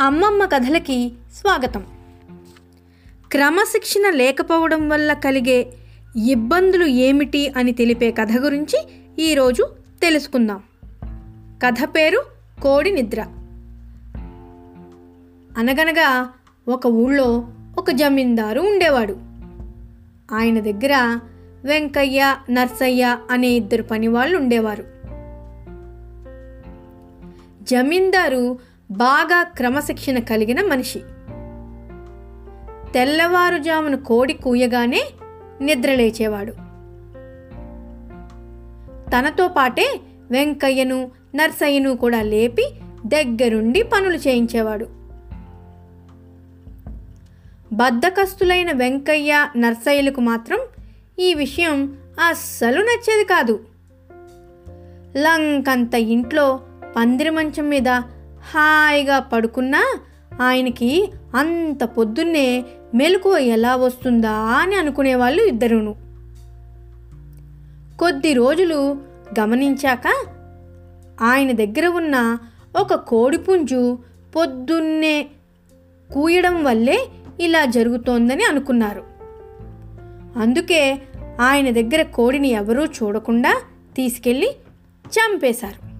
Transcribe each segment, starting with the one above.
అమ్మమ్మ కథలకి స్వాగతం. క్రమశిక్షణ లేకపోవడం వల్ల కలిగే ఇబ్బందులు ఏమిటి అని తెలిపే కథ గురించి ఈరోజు తెలుసుకుందాం. కథ పేరు కోడి నిద్ర. అనగనగా ఒక ఊళ్ళో ఒక జమీందారు ఉండేవాడు. ఆయన దగ్గర వెంకయ్య నర్సయ్య అనే ఇద్దరు పనివాళ్ళు ఉండేవారు. జమీందారు బాగా క్రమశిక్షణ కలిగిన మనిషి. తెల్లవారుజామున కోడి కూయగానే నిద్రలేచేవాడు తనతో పాటే వెంకయ్యను నర్సయ్యను కూడా లేపి దగ్గరుండి పనులు చేయించేవాడు. బద్దకస్తులైన వెంకయ్య నర్సయ్యలకు మాత్రం ఈ విషయం అస్సలు నచ్చేది కాదు. లంకంత ఇంట్లో పందిరి మంచం మీద హాయిగా పడుకున్నా ఆయనకి అంత పొద్దున్నే మెలకువ ఎలా వస్తుందా అని అనుకునేవాళ్ళు ఇద్దరును. కొద్ది రోజులు గమనించాక ఆయన దగ్గర ఉన్న ఒక కోడిపుంజు పొద్దున్నే కూయడం వల్లే ఇలా జరుగుతోందని అనుకున్నారు. అందుకే ఆయన దగ్గర కోడిని ఎవరూ చూడకుండా తీసుకెళ్ళి చంపేశారు.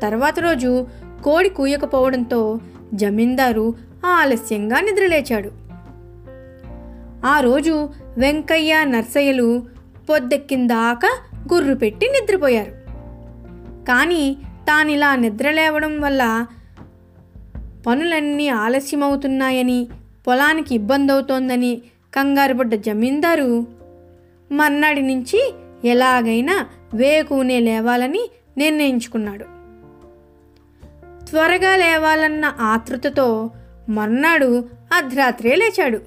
తర్వాత రోజు కోడి కూయకపోవడంతో జమీందారు ఆలస్యంగా నిద్రలేచాడు. ఆ రోజు వెంకయ్య నర్సయ్యలు పొద్దెక్కిందాకా గుర్రు పెట్టి నిద్రపోయారు. కానీ తానిలా నిద్రలేవడం వల్ల పనులన్నీ ఆలస్యమవుతున్నాయని పొలానికి ఇబ్బంది అవుతోందని కంగారుపడ్డ జమీందారు మర్నాడి నుంచి ఎలాగైనా వేకునే లేవాలని నిర్ణయించుకున్నాడు. త్వరగా లేవాలన్న ఆతృతతో మర్నాడు అర్ధరాత్రే లేచాడు.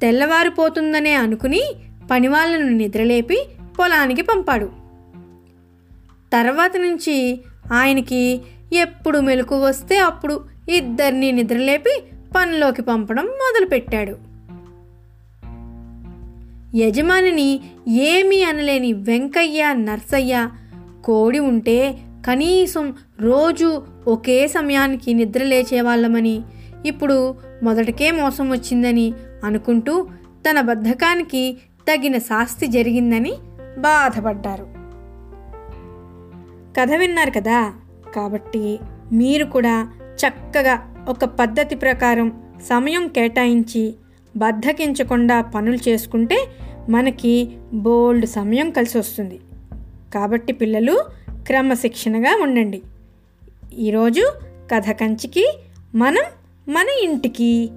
తెల్లవారిపోతుందనే అనుకుని పనివాళ్ళను నిద్రలేపి పొలానికి పంపాడు. తర్వాత నుంచి ఆయనకి ఎప్పుడు మెలకు వస్తే అప్పుడు ఇద్దరిని నిద్రలేపి పనిలోకి పంపడం మొదలుపెట్టాడు. యజమానిని ఏమీ అనలేని వెంకయ్య నర్సయ్య కోడి ఉంటే కనీసం రోజు ఒకే సమయానికి నిద్ర లేచేవాళ్ళమని ఇప్పుడు మొదటికే మోసం వచ్చిందని అనుకుంటూ తన బద్ధకానికి తగిన శాస్తి జరిగిందని బాధపడ్డారు. కథ విన్నారు కదా? కాబట్టి మీరు కూడా చక్కగా ఒక పద్ధతి ప్రకారం సమయం కేటాయించి బద్ధకించకుండా పనులు చేసుకుంటే మనకి బోల్డ్ సమయం కలిసి వస్తుంది కాబట్టి పిల్లలు క్రమశిక్షణగా ఉండండి. ఈరోజు కథ కంచికి మనం మన ఇంటికి.